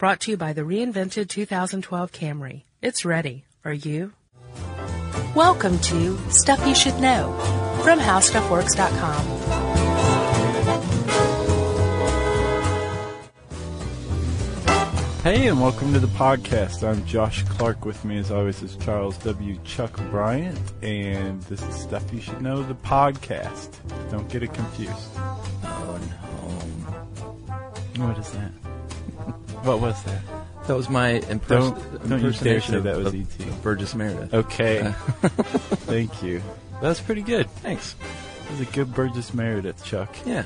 Brought to you by the reinvented 2012 Camry. It's ready. Are you? Welcome to Stuff You Should Know from HowStuffWorks.com. Hey, and welcome to the podcast. I'm Josh Clark. With me, as always, is Charles W. Chuck Bryant, and this is Stuff You Should Know, the podcast. Don't get it confused. Oh no. What is that? What was that? That was my impress- Don't- don't impersonation say of, that was of- E.T.. of Burgess Meredith. Okay. Thank you. That's pretty good. Thanks. That was a good Burgess Meredith, Chuck. Yeah.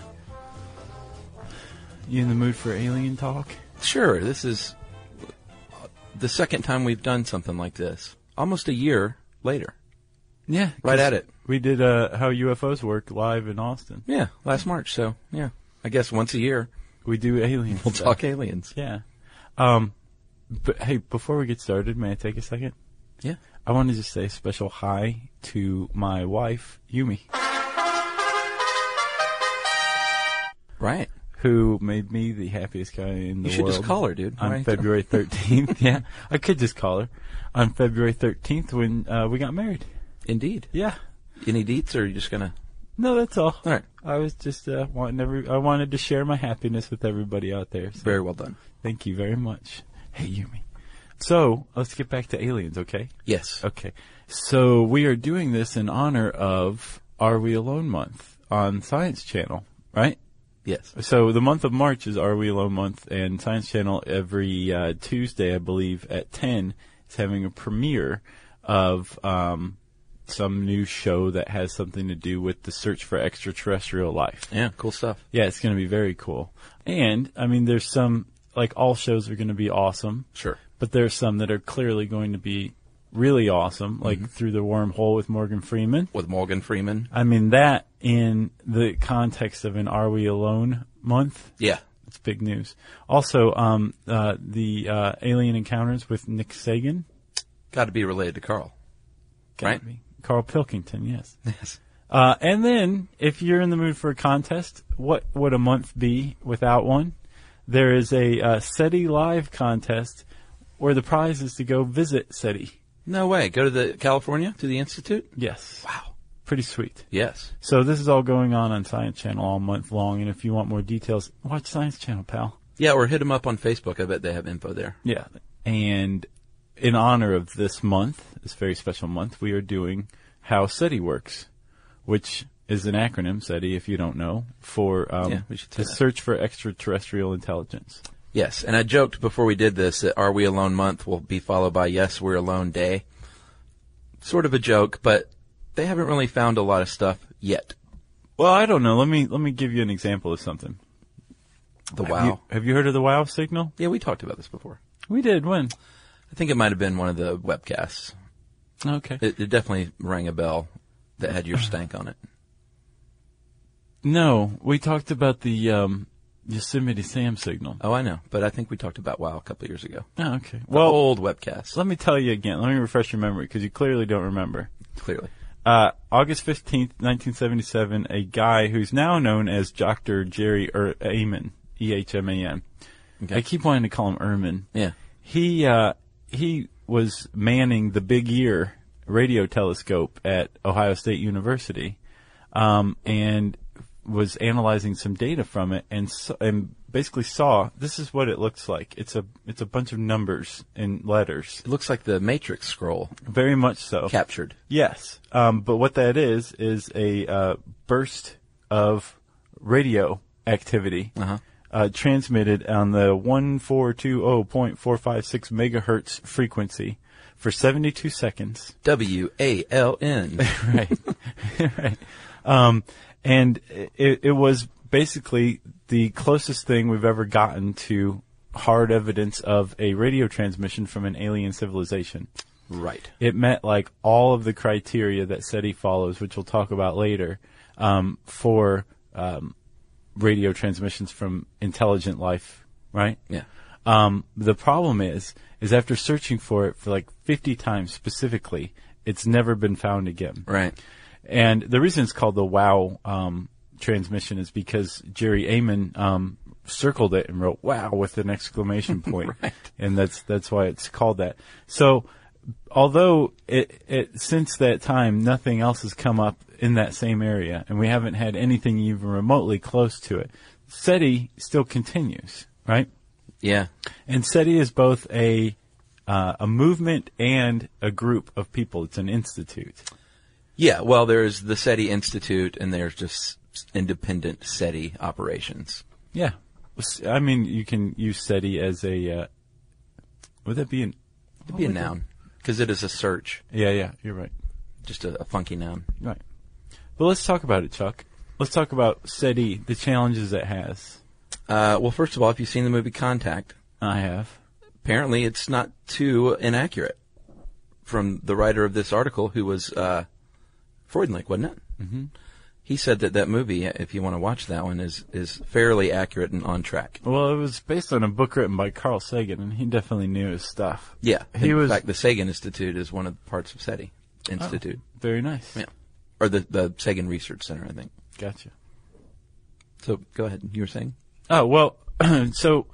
You in the mood for alien talk? Sure. This is the second time we've done something like this. Almost a year later. Yeah. Right at it. We did uh, How UFOs Work live in Austin. Yeah. Last March. So yeah. I guess once a year We do aliens. we'll talk aliens. Yeah. Um, but hey, before we get started, may I take a second? Yeah. I want to just say a special hi to my wife, Yumi, Right. who made me the happiest guy in the world. You should just call her, dude. On don't? February 13th. yeah, I could just call her. On February 13th when uh, we got married. Indeed. Yeah. Any deets, or are you just gonna? No, that's all. All right. I was just uh, wanting every. I wanted to share my happiness with everybody out there. So Very well done. thank you very much. Hey, Yumi. So let's get back to aliens, okay? Yes. Okay. So we are doing this in honor of Are We Alone Month on Science Channel, right? Yes. So the month of March is Are We Alone Month, and Science Channel every uh, Tuesday, I believe, at 10 is having a premiere of um, some new show that has something to do with the search for extraterrestrial life. Yeah. Cool stuff. Yeah, it's going to be very cool. And, I mean, there's some, like, all shows are going to be awesome Sure. but there's some that are clearly going to be really awesome, like Mm-hmm. through the wormhole with Morgan Freeman. With Morgan Freeman. I mean that in the context of an Are We Alone month, Yeah. it's big news. Also, um, uh, the uh, Alien Encounters with Nick Sagan, Got to be related to Carl. Gotta Right. be. Carl Pilkington, yes. Yes. Uh, and then, if you're in the mood for a contest, what would a month be without one? There is a uh, SETI Live contest where the prize is to go visit SETI. No way. Go to the California to the institute. Yes. Wow. Pretty sweet. Yes. So this is all going on on Science Channel all month long, and if you want more details, watch Science Channel, pal. Yeah, or hit them up on Facebook. I bet they have info there. Yeah. And in honor of this month, this very special month, we are doing How SETI Works, which is an acronym, SETI, if you don't know, for um, Yeah, we should the search for extraterrestrial intelligence. Yes, and I joked before we did this that Are We Alone month will be followed by Yes, We're Alone day. Sort of a joke, but they haven't really found a lot of stuff yet. Well, I don't know. Let me let me give you an example of something. The Have wow. you, have you heard of the WOW signal? Yeah, we talked about this before. We did. When? I think it might have been one of the webcasts. Okay. It, it definitely rang a bell that had your stank on it. no, we talked about the um, Yosemite Sam signal. Oh, I know, but I think we talked about WoW a couple years ago. Oh, okay. The Well, old webcast, Let me tell you again. Let me refresh your memory because you clearly don't remember. clearly. Uh, August 15th, 1977, a guy who's now known as Dr. Jerry er- Ehman, E-H-M-A-N. Okay. I keep wanting to call him Ehrman. Yeah. He, uh, he was manning the Big Ear radio telescope at Ohio State University, um, and was analyzing some data from it and, and basically saw this is what it looks like. It's a, it's a bunch of numbers and letters. It looks like the Matrix scroll Very much so. captured. Yes, um, but what that is is a uh, burst of radio activity Uh-huh. Uh, transmitted on the 1420.456 megahertz frequency for 72 seconds. W A L N. right, right. Um, and it, it was basically the closest thing we've ever gotten to hard evidence of a radio transmission from an alien civilization Right. it met like all of the criteria that SETI follows, which we'll talk about later, um, for um, radio transmissions from intelligent life, right? Yeah. Um, the problem is, is after searching for it for like 50 times specifically, it's never been found again. Right. And the reason it's called the WOW um, transmission is because Jerry Ehman um, circled it and wrote "Wow" with an exclamation point, and that's that's why it's called that. So, although it, it since that time nothing else has come up in that same area, and we haven't had anything even remotely close to it, SETI still continues, right? Yeah. And SETI is both a uh, a movement and a group of people. It's an institute. Yeah, well, there's the SETI Institute, and there's just independent SETI operations. Yeah, I mean you can use SETI as a. Uh, would that be an? It'd be a noun because it is a search, Yeah, yeah, you're right. just a, a funky noun. Right. But let's talk about it, Chuck. Let's talk about SETI, the challenges it has. Uh, well, first of all, if you've seen the movie Contact, I have. apparently it's not too inaccurate. From the writer of this article, who was uh, Freudlink, wasn't it? Mm-hmm. He said that that movie, if you want to watch that one, is is fairly accurate and on track. Well, it was based on a book written by Carl Sagan, and he definitely knew his stuff. Yeah, He in was- fact, the Sagan Institute is one of the parts of SETI Institute, Very nice. Yeah. Or the the Sagan Research Center, I think. Gotcha. So go ahead. You were saying? Oh well, so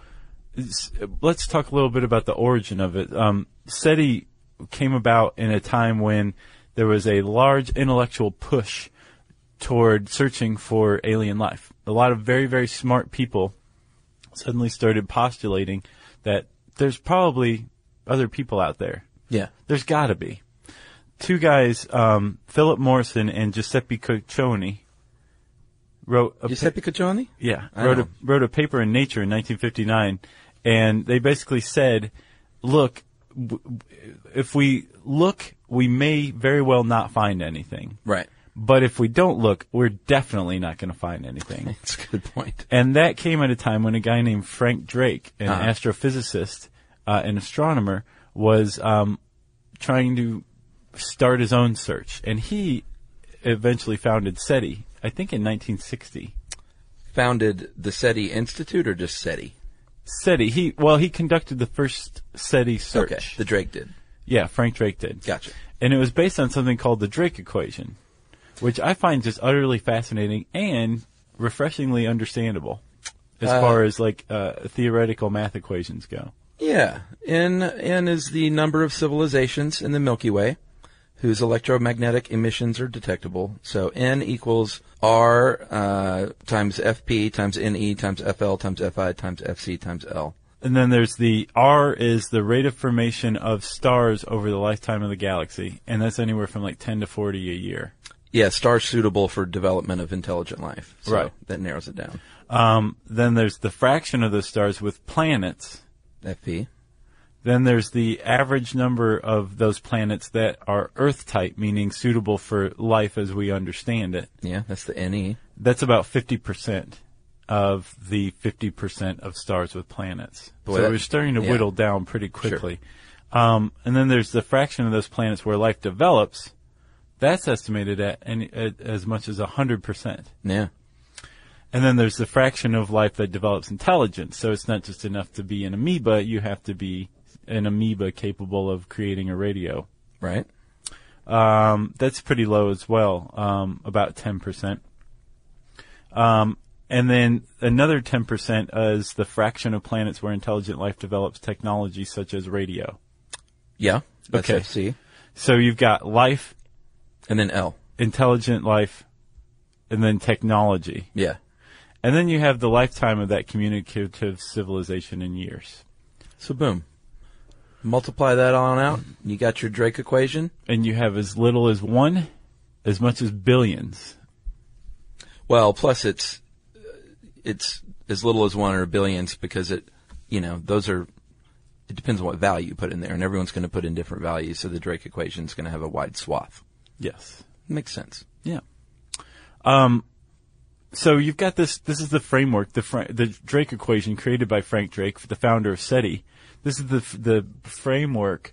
let's talk a little bit about the origin of it. Um, SETI came about in a time when there was a large intellectual push toward searching for alien life. A lot of very very smart people suddenly started postulating that there's probably other people out there. Yeah. There's got to be. Two guys, um, Philip Morrison and Giuseppe Cocconi, wrote a pa- Giuseppe Cocconi? yeah, I wrote know. a wrote a paper in Nature in 1959, and they basically said, "Look, w- if we look, we may very well not find anything, Right. but if we don't look, we're definitely not going to find anything." That's a good point. And that came at a time when a guy named Frank Drake, an Uh-huh. astrophysicist, uh, an astronomer, was um, trying to start his own search, and he eventually founded SETI. I think in 1960. Founded the SETI Institute or just SETI? SETI. He well, he conducted the first SETI search. Okay. The Drake did. yeah, Frank Drake did. Gotcha. And it was based on something called the Drake equation, which I find just utterly fascinating and refreshingly understandable, as Uh, far as like uh, theoretical math equations go. Yeah. N, N is the number of civilizations in the Milky Way whose electromagnetic emissions are detectable. So N equals R uh, times FP times NE times FL times FI times FC times L. And then there's the R is the rate of formation of stars over the lifetime of the galaxy, and that's anywhere from like 10 to 40 a year. Yeah, stars suitable for development of intelligent life. So Right. That narrows it down. Um, then there's the fraction of those stars with planets. FP. Then there's the average number of those planets that are Earth type, meaning suitable for life as we understand it. Yeah, that's the. NE. That's about 50% of the 50% of stars with planets. Boy, so that- we're starting to yeah. whittle down pretty quickly. Um, and then there's the fraction of those planets where life develops. That's estimated at, any, at as much as 100%. Yeah. And then there's the fraction of life that develops intelligence. So it's not just enough to be an amoeba, you have to be an amoeba capable of creating a radio. Right. Um, that's pretty low as well, um, about 10%. Um, and then another 10% is the fraction of planets where intelligent life develops technology such as radio. Yeah. That's Okay. FC. So you've got life, And then L. intelligent life, and then technology. Yeah. And then you have the lifetime of that communicative civilization in years. So boom. Multiply that on out. You got your Drake equation. And you have as little as one, as much as billions. Well, plus it's it's as little as one or billions because it, you know, those are. It depends on what value you put in there, and everyone's going to put in different values. So the Drake equation is going to have a wide swath. Yes. Makes sense. Yeah. Um, so you've got this. This is the framework, the Fra- the Drake equation created by Frank Drake, the founder of SETI. This is the the framework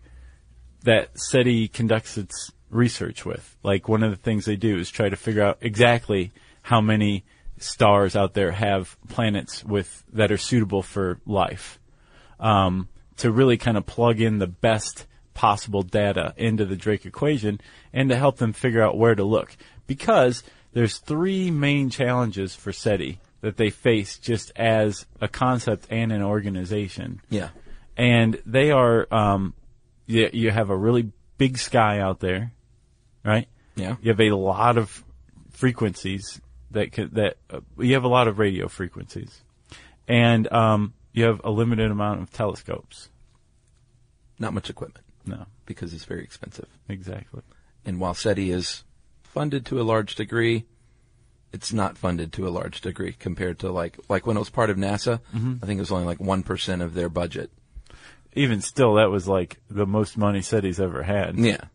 that SETI conducts its research with. Like one of the things they do is try to figure out exactly how many stars out there have planets with that are suitable for life. Um, to really kind of plug in the best possible data into the Drake equation and to help them figure out where to look. Because there's three main challenges for SETI that they face just as a concept and an organization. Yeah. And they are, um, you, you have a really big sky out there, right? Yeah. You have a lot of frequencies that could, that uh, you have a lot of radio frequencies, and um, you have a limited amount of telescopes. Not much equipment No, because it's very expensive. exactly. And while SETI is funded to a large degree, it's not funded to a large degree compared to like like when it was part of NASA. I think it was only like one percent of their budget. Even still, that was like the most money SETI's ever had. Yeah,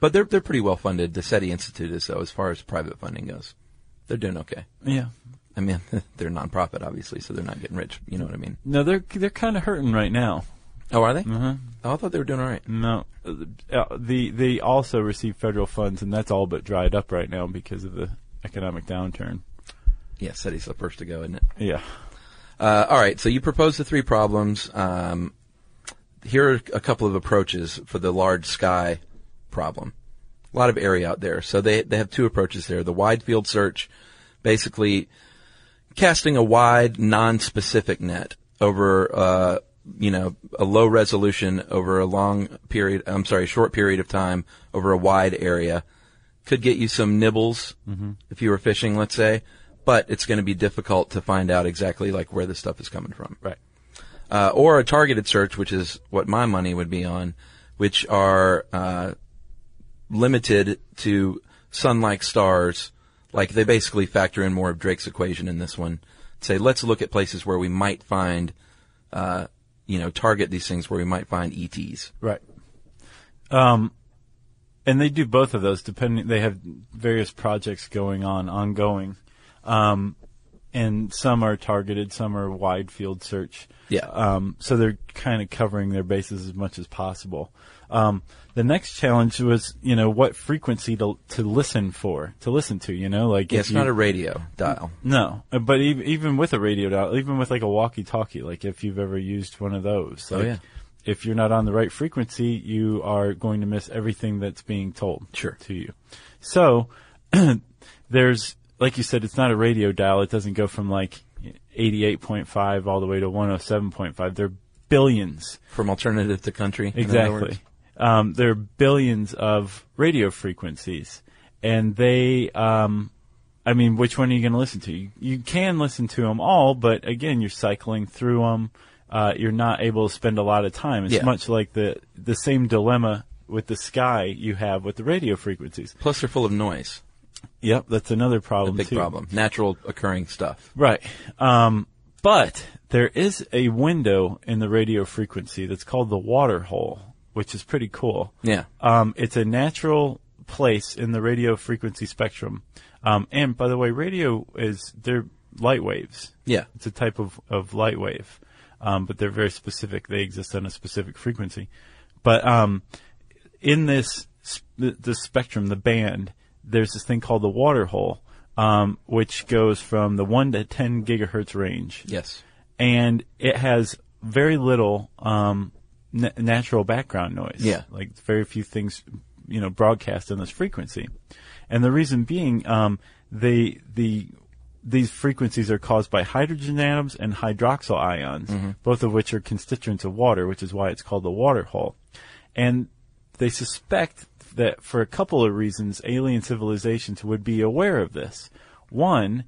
but they're they're pretty well funded. The SETI Institute is though, as far as private funding goes, they're doing okay. Yeah. I mean, they're nonprofit, obviously, so they're not getting rich. You know what I mean? No, they're they're kind of hurting right now. Oh, are they? Uh-huh. Oh, I thought they were doing all right. No, uh, the they also receive federal funds, and that's all but dried up right now because of the economic downturn. Yeah, SETI's the first to go, isn't it? Yeah. Uh, all right, so you proposed the three problems. Um, here are a couple of approaches for the large sky problem. A lot of area out there. So they, they have two approaches there. The wide field search, basically casting a wide, non-specific net over, uh, you know, a low resolution over a long period, I'm sorry, short period of time over a wide area. Could get you some nibbles if you were fishing, let's say, but it's going to be difficult to find out exactly like where the stuff is coming from Right. Uh, or a targeted search, which is what my money would be on, which are uh, limited to sun-like stars. Like they basically factor in more of Drake's equation in this one. Say, let's look at places where we might find, uh, you know, target these things where we might find ETs. Right. Um, and they do both of those depending, they have various projects going on, ongoing. Um, and some are targeted, some are wide field search. Yeah. Um, so they're kind of covering their bases as much as possible. Um, the next challenge was, you know, what frequency to, to listen for, to listen to, you know, like Yeah, it's you- not a radio dial. no, but even, even with a radio dial, even with like a walkie-talkie, like if you've ever used one of those, Oh, yeah. if you're not on the right frequency, you are going to miss everything that's being told Sure. to you. So there's, like you said, it's not a radio dial. It doesn't go from like 88.5 all the way to 107.5. There are billions From alternative to country. Exactly. Um, there are billions of radio frequencies, and they, um, I mean, which one are you going to listen to? You, you can listen to them all, but again, you're cycling through them. Uh, you're not able to spend a lot of time. It's Yeah. much like the the same dilemma with the sky you have with the radio frequencies. Plus, they're full of noise. Yep, that's another A problem. big too. problem. Natural occurring stuff. Right. Um, but there is a window in the radio frequency that's called the water hole, which is pretty cool. Yeah. Um, it's a natural place in the radio frequency spectrum. Um, and by the way, radio is, they're light waves. Yeah. It's a type of, of light wave. Um, but they're very specific. They exist on a specific frequency. But, um, in this, the spectrum, the band, there's this thing called the water hole, um, which goes from the 1 to 10 gigahertz range Yes. and it has very little um, na- natural background noise. Yeah. like very few things, you know, broadcast in this frequency, and the reason being, um, they the these frequencies are caused by hydrogen atoms and hydroxyl ions, both of which are constituents of water, which is why it's called the water hole, and they suspect that for a couple of reasons, alien civilizations would be aware of this. One,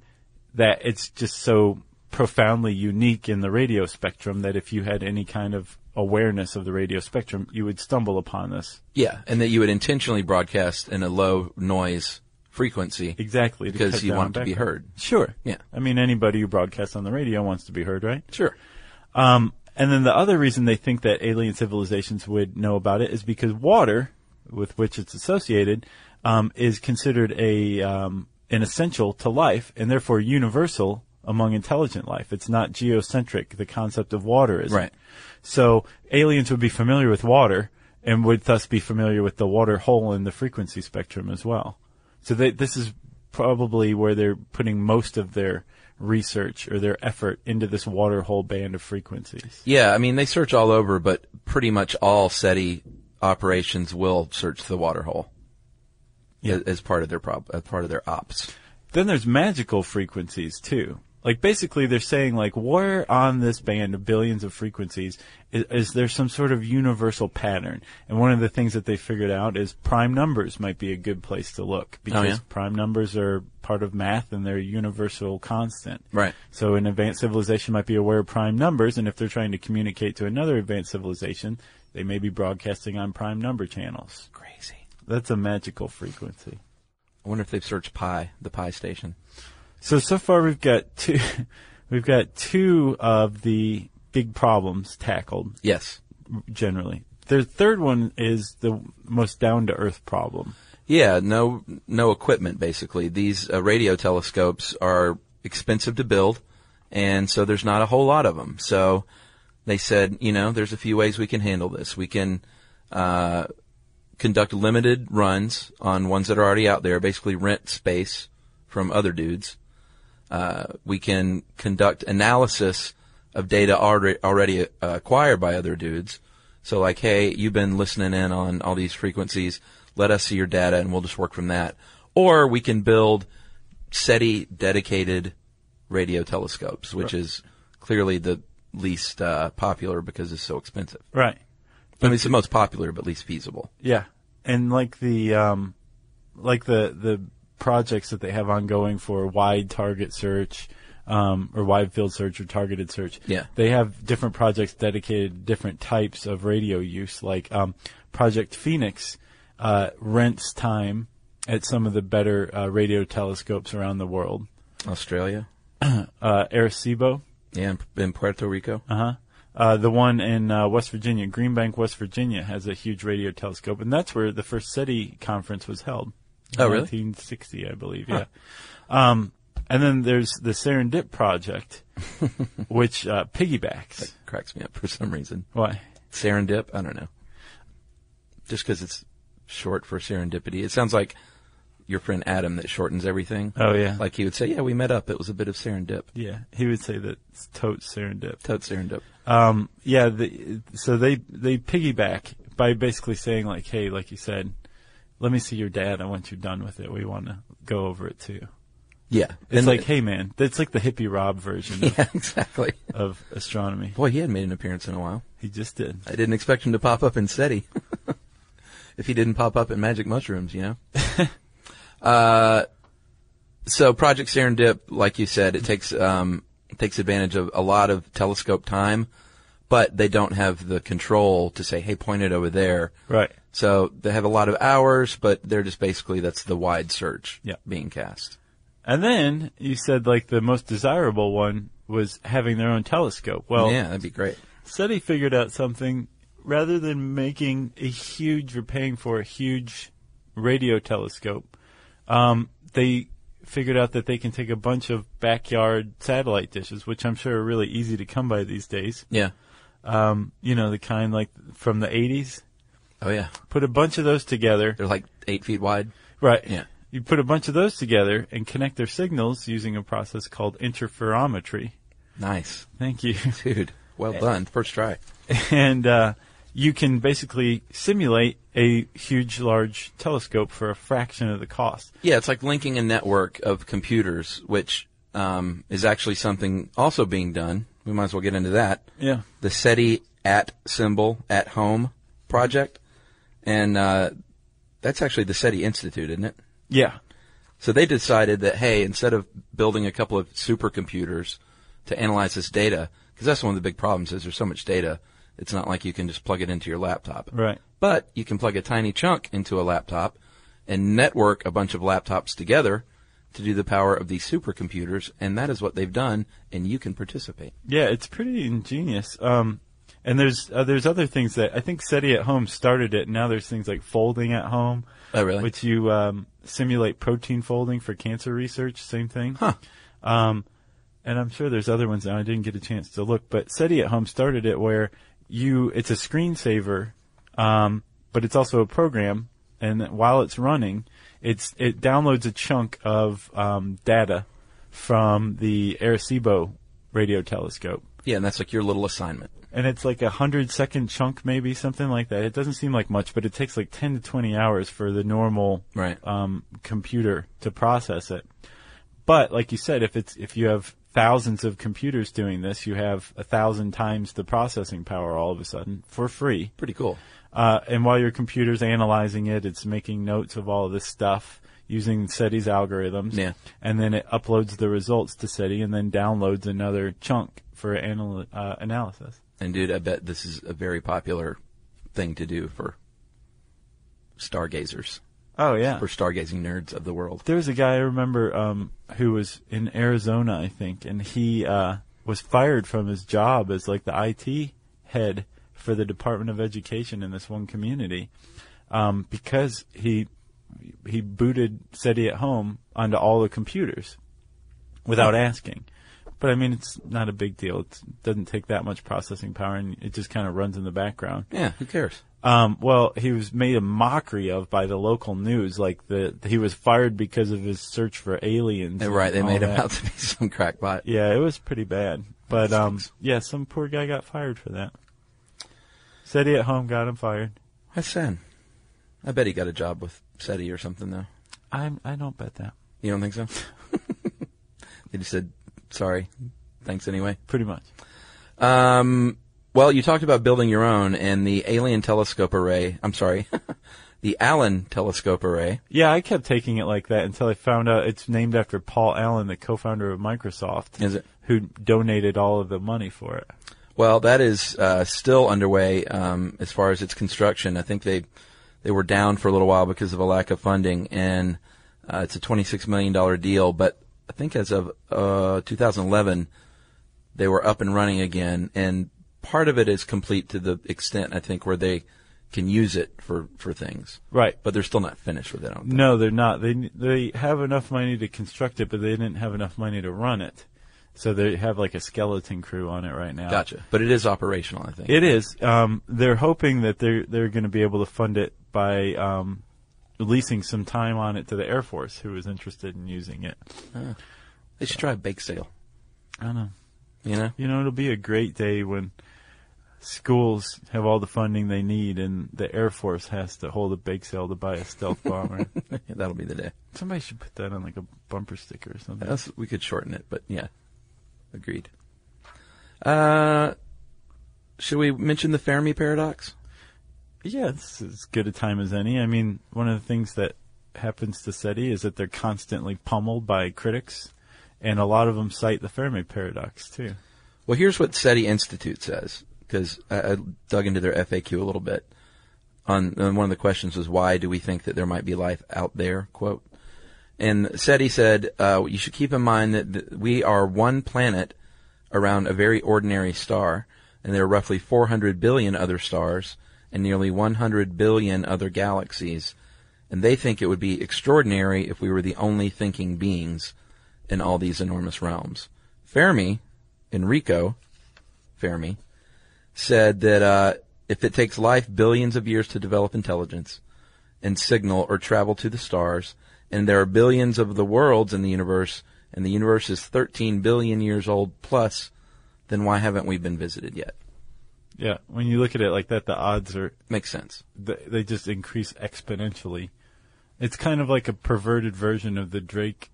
that it's just so profoundly unique in the radio spectrum that if you had any kind of awareness of the radio spectrum, you would stumble upon this. Yeah, and that you would intentionally broadcast in a low noise frequency Exactly. because you want to be heard. Sure. Yeah. I mean, anybody who broadcasts on the radio wants to be heard, right? Sure. Um, and then the other reason they think that alien civilizations would know about it is because water, with which it's associated, um, is considered a um, an essential to life and therefore universal among intelligent life. It's not geocentric. The concept of water is Right. So aliens would be familiar with water and would thus be familiar with the water hole in the frequency spectrum as well. So they, this is probably where they're putting most of their research or their effort into this water hole band of frequencies. Yeah, I mean they search all over, but pretty much all SETI operations will search the water hole Yeah. as, as part of their prob- as part of their ops. Then there's magical frequencies too. Like basically, they're saying like, where on this band of billions of frequencies is, is there some sort of universal pattern? And one of the things that they figured out is prime numbers might be a good place to look oh, because yeah? prime numbers are part of math and they're a universal constant. Right. So an advanced civilization might be aware of prime numbers, and if they're trying to communicate to another advanced civilization, they may be broadcasting on prime number channels. Crazy. That's a magical frequency. I wonder if they've searched pi, the pi station. So so far we've got two, we've got two of the big problems tackled Yes. generally. The third one is the most down to earth problem. Yeah, no, no equipment basically. These uh, radio telescopes are expensive to build, and so there's not a whole lot of them. So they said, you know, there's a few ways we can handle this. We can uh, conduct limited runs on ones that are already out there, basically rent space from other dudes. Uh, we can conduct analysis of data already, already uh, acquired by other dudes. So like, hey, you've been listening in on all these frequencies. Let us see your data and we'll just work from that. Or we can build SETI dedicated radio telescopes, which is clearly the least uh, popular because it's so expensive. Right. I mean, it's the most popular but least feasible. Yeah. And like the um like the the projects that they have ongoing for wide target search um or wide field search or targeted search. Yeah. They have different projects dedicated to different types of radio use like um Project Phoenix uh rents time at some of the better uh, radio telescopes around the world. Australia, Uh Arecibo yeah, in, in Puerto Rico. Uh-huh. Uh, the one in uh, West Virginia, Green Bank, West Virginia, has a huge radio telescope, and that's where the first SETI conference was held. in Oh, really? 1960, I believe. Yeah. Um, and then there's the Serendip project, which uh, piggybacks. Cracks me up for some reason. Why? Serendip, I don't know. Just because it's short for serendipity. It sounds like your friend Adam that shortens everything. Oh yeah. Like he would say, yeah, we met up. It was a bit of serendip. yeah, he would say that it's totes Serendip. Tote serendip. Um, yeah, the, so they they piggyback by basically saying like, hey, like you said, let me see your dad. data once you're done with it. We want to go over it too. Yeah. It's And- like, hey man, that's like the hippie Rob version of, yeah, exactly. of astronomy. Boy, he hadn't made an appearance in a while. He just did. I didn't expect him to pop up in SETI. if he didn't pop up in Magic Mushrooms, you know? uh, so Project Serendip, like you said, it takes, um, it takes advantage of a lot of telescope time, but they don't have the control to say, hey, point it over there. Right. So they have a lot of hours, but they're just basically, that's the wide search Yeah. being cast. And then you said like the most desirable one was having their own telescope. Well, yeah, that'd be great. SETI figured out something rather than making a huge or paying for a huge radio telescope. Um, they figured out that they can take a bunch of backyard satellite dishes, which I'm sure are really easy to come by these days. Yeah. Um, you know, the kind like from the 80s. Oh yeah. Put a bunch of those together. They're like eight feet wide. Right. Yeah. You put a bunch of those together and connect their signals using a process called interferometry. Nice. Thank you. Dude, well done. First try. and uh, you can basically simulate a huge, large telescope for a fraction of the cost. Yeah, it's like linking a network of computers, which um, is actually something also being done. We might as well get into that. Yeah. The SETI at symbol at home project, and uh, that's actually the SETI Institute, isn't it? Yeah. So they decided that hey, instead of building a couple of supercomputers to analyze this data, because that's one of the big problems is there's so much data, it's not like you can just plug it into your laptop. Right. But you can plug a tiny chunk into a laptop and network a bunch of laptops together to do the power of these supercomputers, and that is what they've done, and you can participate. Yeah, it's pretty ingenious. Um, and there's uh, there's other things that I think SETI at home started it. Now there's things like folding at home, Oh, really? which you um, simulate protein folding for cancer research. Same thing. Huh. Um, and I'm sure there's other ones now. I didn't get a chance to look, but SETI at home started it where you it's a screensaver, um, but it's also a program, and while it's running, it's it downloads a chunk of um, data from the Arecibo radio telescope. Yeah, and that's like your little assignment. And it's like a hundred second chunk, maybe something like that. It doesn't seem like much, but it takes like ten to twenty hours for the normal Right. um, computer to process it. But like you said, if it's if you have thousands of computers doing this, you have a thousand times the processing power all of a sudden for free. Pretty cool. Uh, and while your computer's analyzing it, it's making notes of all of this stuff using SETI's algorithms. Yeah. And then it uploads the results to SETI and then downloads another chunk for anal- uh, analysis. And dude, I bet this is a very popular thing to do for stargazers, Oh yeah. for stargazing nerds of the world. There was a guy I remember um, who was in Arizona, I think, and he uh, was fired from his job as like the IT head for the Department of Education in this one community um, because he he booted SETI at home onto all the computers without asking. But I mean, it's not a big deal. It doesn't take that much processing power, and it just kind of runs in the background. Yeah, who cares? Um, well, he was made a mockery of by the local news, like the he was fired because of his search for aliens. Yeah, right, they made him out to be some crackpot. Yeah, it was pretty bad. But um, yeah, some poor guy got fired for that. SETI at home got him fired. That's sad. I bet he got a job with SETI or something though. I I don't bet that. You don't think so? they just said, sorry, thanks anyway. Pretty much. Um, well, you talked about building your own and the Alien Telescope Array. I'm sorry, the Allen Telescope Array. Yeah, I kept taking it like that until I found out it's named after Paul Allen, the co-founder of Microsoft, Is it? who donated all of the money for it. Well, that is uh, still underway um, as far as its construction. I think they they were down for a little while because of a lack of funding, and uh, it's a twenty six million dollar deal. But I think as of uh, 2011, they were up and running again, and part of it is complete to the extent I think where they can use it for for things. Right. But they're still not finished with it. I don't think. No, they're not. They they have enough money to construct it, but they didn't have enough money to run it. So they have like a skeleton crew on it right now. Gotcha. But it is operational, I think. It is. Um, they're hoping that they're they're going to be able to fund it by um, leasing some time on it to the Air Force, who is interested in using it. They should try a bake sale. I don't know. You know. You know, it'll be a great day when schools have all the funding they need, and the Air Force has to hold a bake sale to buy a stealth bomber. That'll be the day. Somebody should put that on like a bumper sticker or something. That's, we could shorten it, but yeah, agreed. Uh, should we mention the Fermi paradox? Yeah, it's as good a time as any. I mean, one of the things that happens to SETI is that they're constantly pummeled by critics, and a lot of them cite the Fermi paradox too. Well, here's what SETI Institute says, because I, I dug into their FAQ a little bit. On, on one of the questions was why do we think that there might be life out there? Quote. And SETI said, uh, you should keep in mind that th- we are one planet around a very ordinary star, and there are roughly 400 billion other stars and nearly 100 billion other galaxies. And they think it would be extraordinary if we were the only thinking beings in all these enormous realms. Fermi, Enrico Fermi, said that uh, if it takes life billions of years to develop intelligence and signal or travel to the stars, and there are billions of the worlds in the universe, and the universe is 13 billion years old plus, then why haven't we been visited yet? Yeah, when you look at it like that, the odds are Makes sense. th- they just increase exponentially. It's kind of like a perverted version of the Drake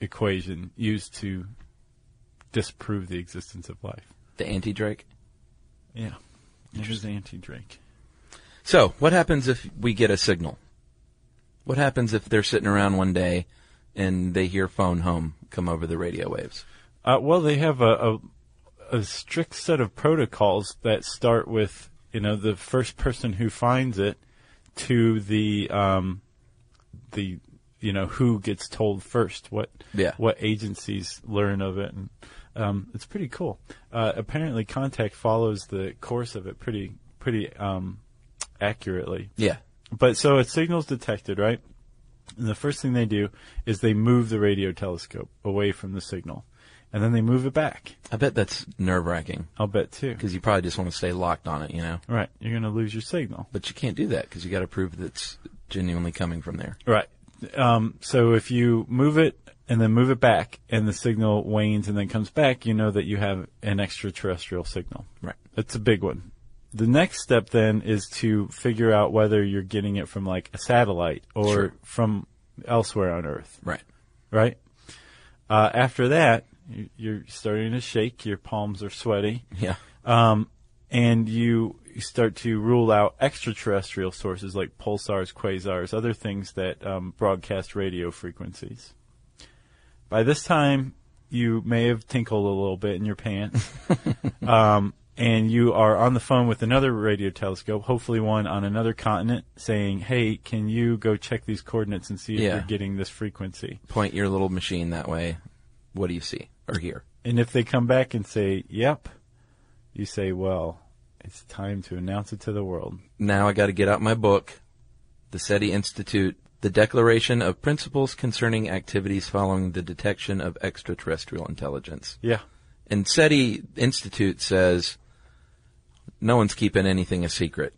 equation used to disprove the existence of life. The anti-Drake. Yeah, it is anti-Drake. So, what happens if we get a signal? What happens if they're sitting around one day and they hear phone home come over the radio waves? Uh, well, they have a, a, a strict set of protocols that start with, you know, the first person who finds it to the, um, the, you know, who gets told first, what, Yeah. what agencies learn of it. And, um, it's pretty cool. Uh, apparently contact follows the course of it pretty, pretty, um, accurately. Yeah. But so a signal's detected, right? And the first thing they do is they move the radio telescope away from the signal. And then they move it back. I bet that's nerve wracking I'll bet too. because you probably just want to stay locked on it, you know? Right. You're going to lose your signal. But you can't do that because you got to prove that it's genuinely coming from there. Right. Um, so if you move it and then move it back and the signal wanes and then comes back, you know that you have an extraterrestrial signal. Right. That's a big one. The next step then is to figure out whether you're getting it from like a satellite or Sure. from elsewhere on Earth. Right. right? Uh, after that, You're starting to shake. Your palms are sweaty. Yeah. Um, and you start to rule out extraterrestrial sources like pulsars, quasars, other things that um, broadcast radio frequencies. By this time, you may have tinkled a little bit in your pants. um, and you are on the phone with another radio telescope, hopefully one on another continent, saying, Hey, can you go check these coordinates and see if Yeah. you're getting this frequency? Point your little machine that way. What do you see or hear? And if they come back and say, Yep, you say, Well, it's time to announce it to the world. Now I got to get out my book, the SETI Institute, the Declaration of Principles Concerning Activities Following the Detection of Extraterrestrial Intelligence. Yeah. And SETI Institute says no one's keeping anything a secret.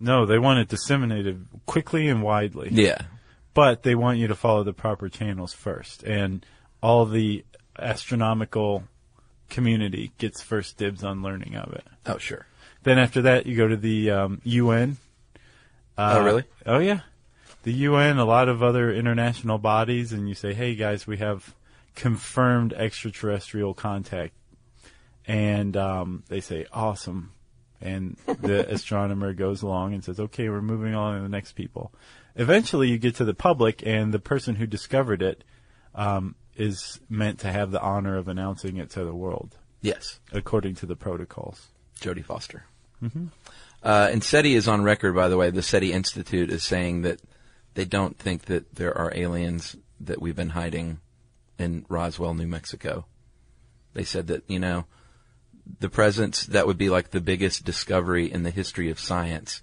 No, they want it disseminated quickly and widely. Yeah. But they want you to follow the proper channels first. And all the astronomical community gets first dibs on learning of it. Oh, sure. Then after that, you go to the um, UN. Oh, really? Oh, yeah. The UN, a lot of other international bodies, and you say, hey, guys, we have confirmed extraterrestrial contact. And um, they say, awesome. And the astronomer goes along and says, okay, we're moving on to the next people. Eventually, you get to the public, and the person who discovered it um, is meant to have the honor of announcing it to the world, Yes. according to the protocols. Jodie Foster. Mm-hmm. Uh, and SETI is on record, by the way. The SETI Institute is saying that they don't think that there are aliens that we've been hiding in Roswell, New Mexico. They said that, you know, the presence, that would be like the biggest discovery in the history of science.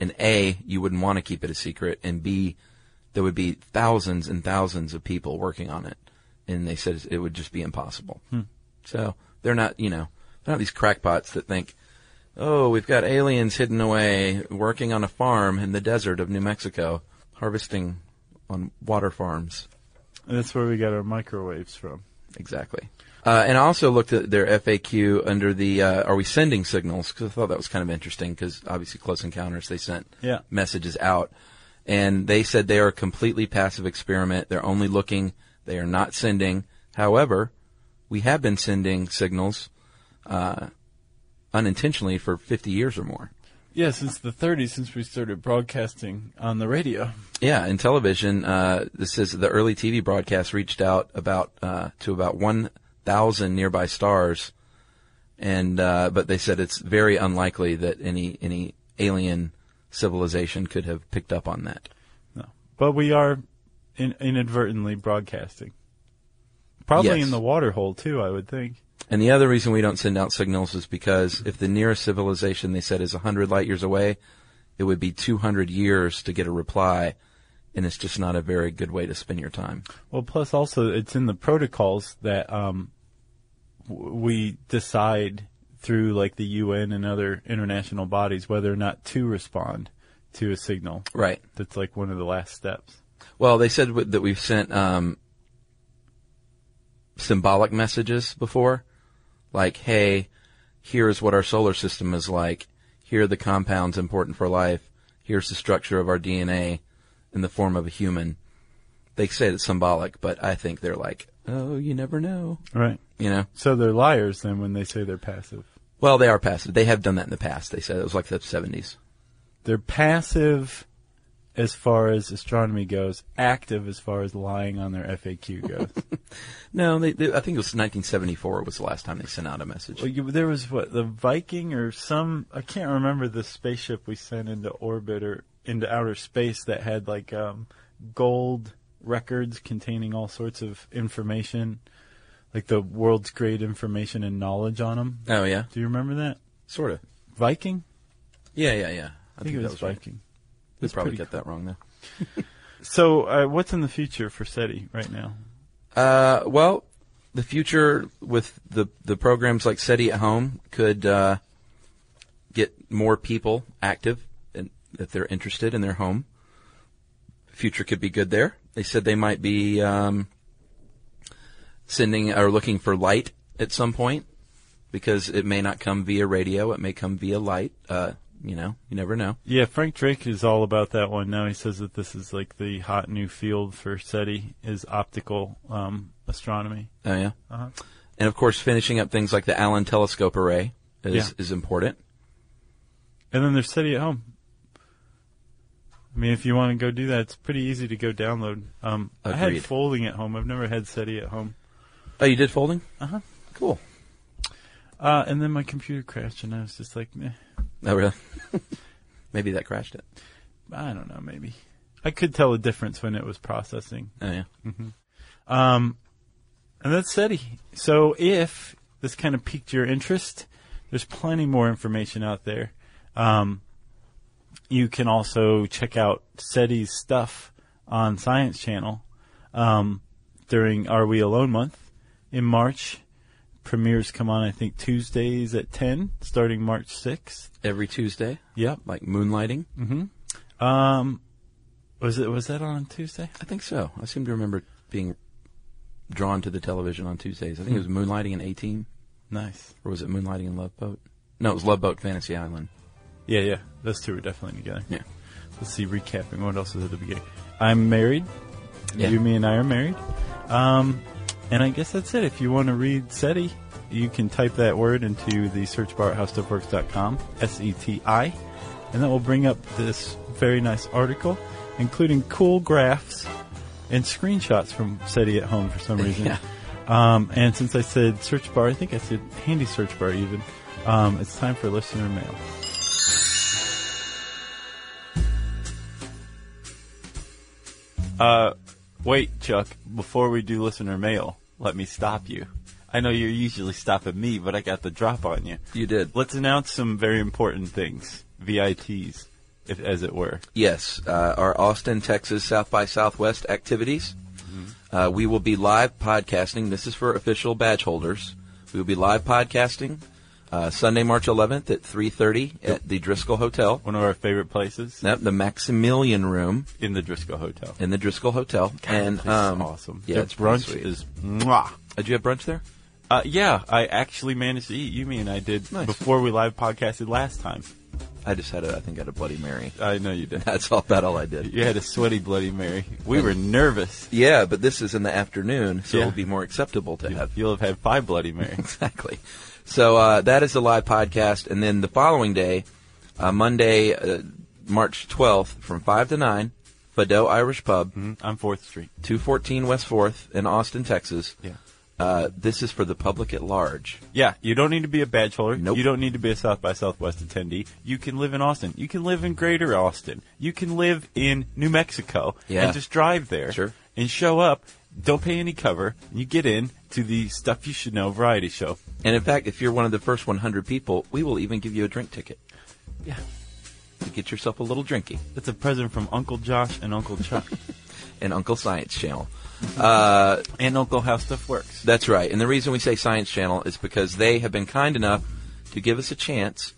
And A, you wouldn't want to keep it a secret. And B, there would be thousands and thousands of people working on it. And they said it would just be impossible. So they're not, you know, they're not these crackpots that think, oh, we've got aliens hidden away working on a farm in the desert of New Mexico, harvesting on water farms. And that's where we got our microwaves from. Exactly. Uh, and I also looked at their FAQ under the uh, "Are we sending signals?" because I thought that was kind of interesting because obviously Close Encounters they sent Yeah. messages out, and they said they are a completely passive experiment. They're only looking; they are not sending. However, we have been sending signals uh, unintentionally for 50 years or more. Yeah, since the 30s, since we started broadcasting on the radio. Yeah, in television, uh, this is the early TV broadcast reached out about uh, to about one thousand nearby stars, and uh, but they said it's very unlikely that any any alien civilization could have picked up on that. No. But we are in, inadvertently broadcasting. Probably Yes. in the water hole, too, I would think. And the other reason we don't send out signals is because if the nearest civilization they said is 100 light years away, it would be 200 years to get a reply, and it's just not a very good way to spend your time. Well, plus also, it's in the protocols that um, w- we decide through like the UN and other international bodies whether or not to respond to a signal. Right. That's like one of the last steps. Well, they said w- that we've sent um, symbolic messages before, like, "Hey, here's what our solar system is like. Here are the compounds important for life. Here's the structure of our DNA in the form of a human." They say it's symbolic, but I think they're like, "Oh, you never know," Right. you know. So they're liars then when they say they're passive. Well, they are passive. They have done that in the past. They said it was like the 70s. They're passive as far as astronomy goes, active as far as lying on their FAQ goes. No, they, they, I think it was 1974 was the last time they sent out a message. well, you, there was what the Viking or some I can't remember the spaceship we sent into orbit or into outer space that had like um, gold records containing all sorts of information, like the world's great information and knowledge on them. Oh yeah, Do you remember that sort of. Viking? Yeah, yeah, yeah. I think, it that was, right. We probably get that wrong though. So, uh, what's in the future for SETI right now? Uh, well, the future with the the programs like SETI at home could uh, get more people active and if they're interested in their home. Future could be good there. They said they might be um, sending or looking for light at some point because it may not come via radio. It may come via light. Uh, you know, you never know. Yeah, Frank Drake is all about that one now. He says that this is like the hot new field for SETI is optical um, astronomy. Oh yeah. Uh-huh. And of course, finishing up things like the Allen Telescope Array is, Yeah. is important. And then there's SETI at home. I mean, if you want to go do that, it's pretty easy to go download. Um, I had folding at home. I've never had SETI at home. Oh, you did folding? Uh-huh. Cool. Uh, and then my computer crashed, and I was just like, eh, Oh, really? Maybe that crashed it. I don't know, maybe. I could tell a difference when it was processing. Oh, yeah. Um, and that's SETI. So if this kind of piqued your interest, there's plenty more information out there. Um, you can also check out SETI's stuff on Science Channel um, during Are We Alone month in March. Premieres come on, I think, Tuesdays at 10, starting March 6th. Every Tuesday, Yep. like moonlighting. Hmm. Um, was it was that on Tuesday? I think so. I seem to remember being drawn to the television on Tuesdays. I think it was moonlighting in 18, Nice. or was it moonlighting in Love Boat? No, it was Love Boat Fantasy Island. Yeah, yeah. Those two were definitely together. Yeah. Let's see, recapping. What else is at the beginning? I'm married. Yeah. You, me, and I are married. Um, and I guess that's it. If you want to read SETI, you can type that word into the search bar at howstuffworks.com, S-E-T-I, and that will bring up this very nice article, including cool graphs and screenshots from SETI at home for some reason. Yeah. Um, and since I said search bar, I think I said handy search bar even, um, it's time for listener mail. Uh, wait, Chuck. Before we do listener mail, let me stop you. I know you're usually stopping me, but I got the drop on you. You did. Let's announce some very important things, VITs, if as it were. Yes, uh, our Austin, Texas South by Southwest activities. Uh, we will be live podcasting. This is for official badge holders. We will be live podcasting uh, Sunday, March 11th at 3:30 at the Driskill Hotel. One of our favorite places Yep, the Maximilian Room in the Driskill Hotel. in the Driskill Hotel. and This is um, awesome. Yeah, Their it's brunch sweet. is mwah. Did you have brunch there? Uh, yeah, I actually managed to eat. You mean I did Nice. before we live podcasted last time? I just had a, I think I had a Bloody Mary. I know you did. That's all about all I did. You had a sweaty Bloody Mary. We were nervous. Yeah, but this is in the afternoon, so Yeah. it'll be more acceptable to have. You'll have had five Bloody Marys. Exactly. So uh, that is the live podcast, and then the following day, uh, Monday, uh, March twelfth, from five to nine, Fado Irish Pub, Mhm, on Fourth Street. two fourteen West Fourth in Austin, Texas. Yeah. Uh, this is for the public at large. Yeah, you don't need to be a badge holder. Nope. You don't need to be a South by Southwest attendee. You can live in Austin. You can live in Greater Austin. You can live in New Mexico Yeah. and just drive there Sure. and show up. Don't pay any cover. And you get in to the stuff you should know variety show. And in fact, if you're one of the first 100 people, we will even give you a drink ticket Yeah, to get yourself a little drinky. that's a present from Uncle Josh and Uncle Chuck And Uncle Science Channel. Uh, and Uncle How Stuff Works. That's right. And the reason we say Science Channel is because they have been kind enough to give us a chance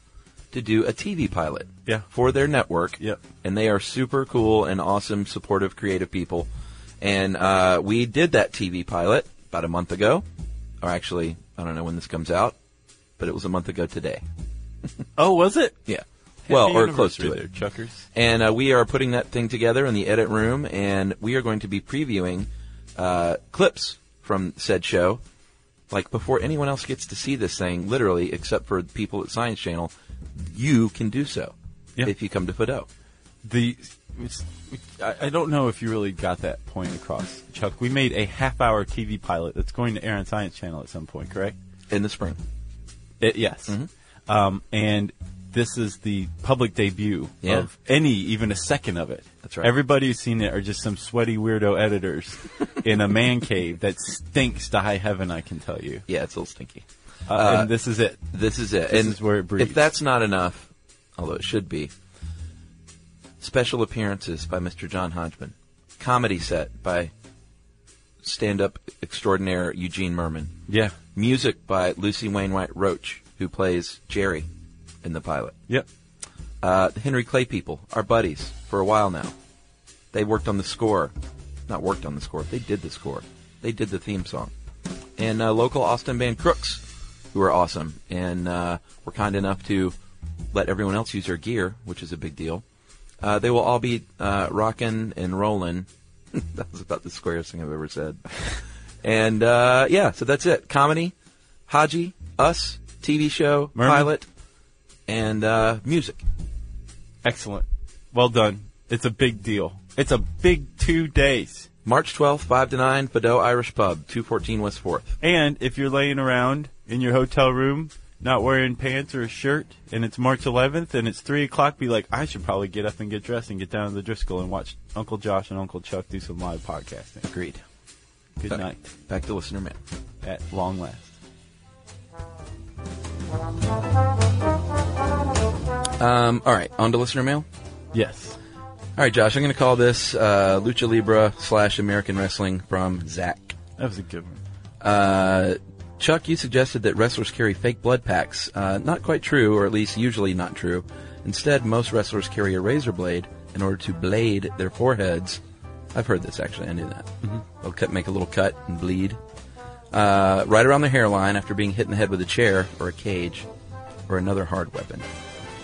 to do a TV pilot Yeah. for their network. Yep. And they are super cool and awesome, supportive, creative people. And uh, we did that TV pilot about a month ago. Or actually, I don't know when this comes out, but it was a month ago today. Oh, was it? Yeah. Well, or close to it. there, Chuckers. And uh, we are putting that thing together in the edit room, and we are going to be previewing uh, clips from said show, like before anyone else gets to see this thing, literally, except for people at Science Channel. You can do so Yeah. if you come to Fado. the it's, I, I don't know if you really got that point across, Chuck. We made a half-hour TV pilot that's going to air on Science Channel at some point, correct? in the spring. It, yes. Mm-hmm. Um, and this is the public debut Yeah. of any, even a second of it. That's right. Everybody who's seen it are just some sweaty weirdo editors in a man cave that stinks to high heaven. I can tell you. Yeah, it's a little stinky. Uh, Uh, and this is it. This is it. This and is where it breathes. If that's not enough, although it should be, special appearances by Mr. John Hodgman, comedy set by stand-up extraordinaire Eugene Mirman, Yeah. music by Lucy Wainwright Roche, who plays Jerry in the pilot. Yep. Uh, the Henry Clay people, our buddies, for a while now. They worked on the score. Not worked on the score. They did the score. They did the theme song. And uh, local Austin band Crooks, who are awesome. And uh, were kind enough to let everyone else use their gear, which is a big deal. Uh, they will all be uh, rocking and rolling. that was about the squarest thing I've ever said. and uh, yeah, so that's it. Comedy, Haji, us, TV show, Mirman. pilot, and uh, music. Excellent. Well done. It's a big deal. It's a big two days. March 12th, 5 to 9, Fado Irish Pub, 214 West 4th. And if you're laying around in your hotel room, not wearing pants or a shirt, and it's March 11th and it's 3 o'clock, be like, I should probably get up and get dressed and get down to the Driskill and watch Uncle Josh and Uncle Chuck do some live podcasting. Agreed. Good Back- night Back to listener mail. at long last. Um, all right, on to listener mail. Yes. All right, Josh, I'm going to call this uh, Lucha Libre slash American Wrestling from Zach. That was a good one. Uh, Chuck, you suggested that wrestlers carry fake blood packs. Uh, not quite true, or at least usually not true. Instead, most wrestlers carry a razor blade in order to blade their foreheads. I've heard this actually. I knew that. They'll cut, make a little cut and bleed uh, right around their hairline after being hit in the head with a chair or a cage or another hard weapon.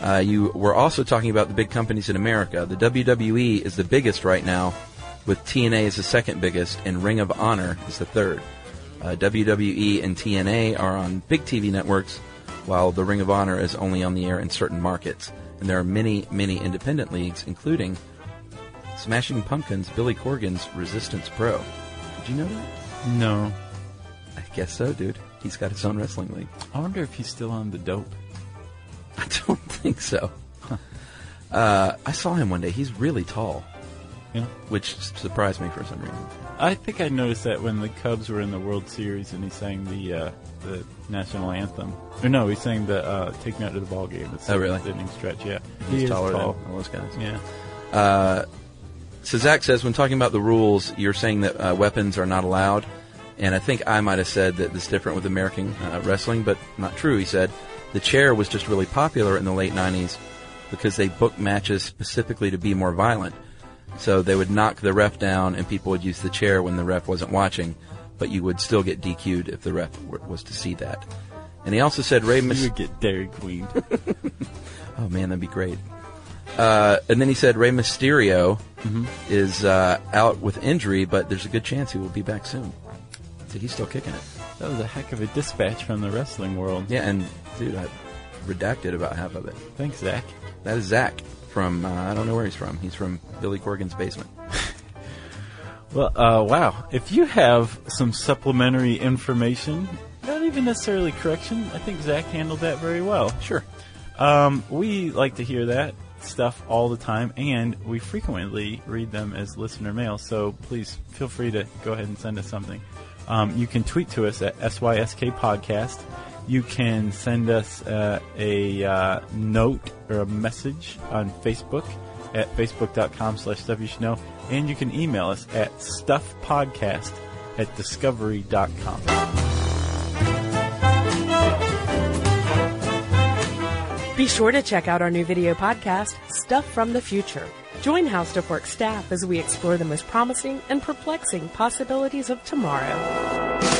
Uh, you were also talking about the big companies in America. The WWE is the biggest right now, with TNA is the second biggest, and Ring of Honor is the third. Uh, WWE and TNA are on big TV networks, while the Ring of Honor is only on the air in certain markets. And there are many, many independent leagues, including Smashing Pumpkins, Billy Corgan's Resistance Pro. Did you know that? No. I guess so, dude. He's got his own wrestling league. I wonder if he's still on the dope. I don't think so. Uh, I saw him one day. He's really tall, Yeah. which surprised me for some reason. I think I noticed that when the Cubs were in the World Series and he sang the uh, the national anthem. Or no, he sang the uh, "Take Me Out to the Ball Game." The Oh, really? seventh inning stretch. Yeah, He's he taller tall. than all those guys. Yeah. So Zach says, when talking about the rules, you're saying that uh, weapons are not allowed, and I think I might have said that this is different with American uh, wrestling, but not true. He said the chair was just really popular in the late '90s because they booked matches specifically to be more violent. So they would knock the ref down, and people would use the chair when the ref wasn't watching, but you would still get DQ'd if the ref w- was to see that. And he also said Ray You would get Dairy Queen. Oh man, that'd be great. Uh, and then he said Rey Mysterio is uh, out with injury, but there's a good chance he will be back soon. So he's still kicking it. that was a heck of a dispatch from the wrestling world. Yeah, and dude, I redacted about half of it. Thanks, Zach. That is Zach from uh, I don't know where he's from. He's from Billy Corgan's basement. Well, uh, wow. If you have some supplementary information, not even necessarily correction, I think Zach handled that very well. Sure. Um, we like to hear that stuff all the time, and we frequently read them as listener mail. So please feel free to go ahead and send us something. Um, you can tweet to us at SYSK Podcast. You can send us uh, a uh, note or a message on Facebook at facebook.com slash stuff you should know. And you can email us at stuffpodcast at discovery.com. Be sure to check out our new video podcast, Stuff from the Future. Join How Stuff Works staff as we explore the most promising and perplexing possibilities of tomorrow.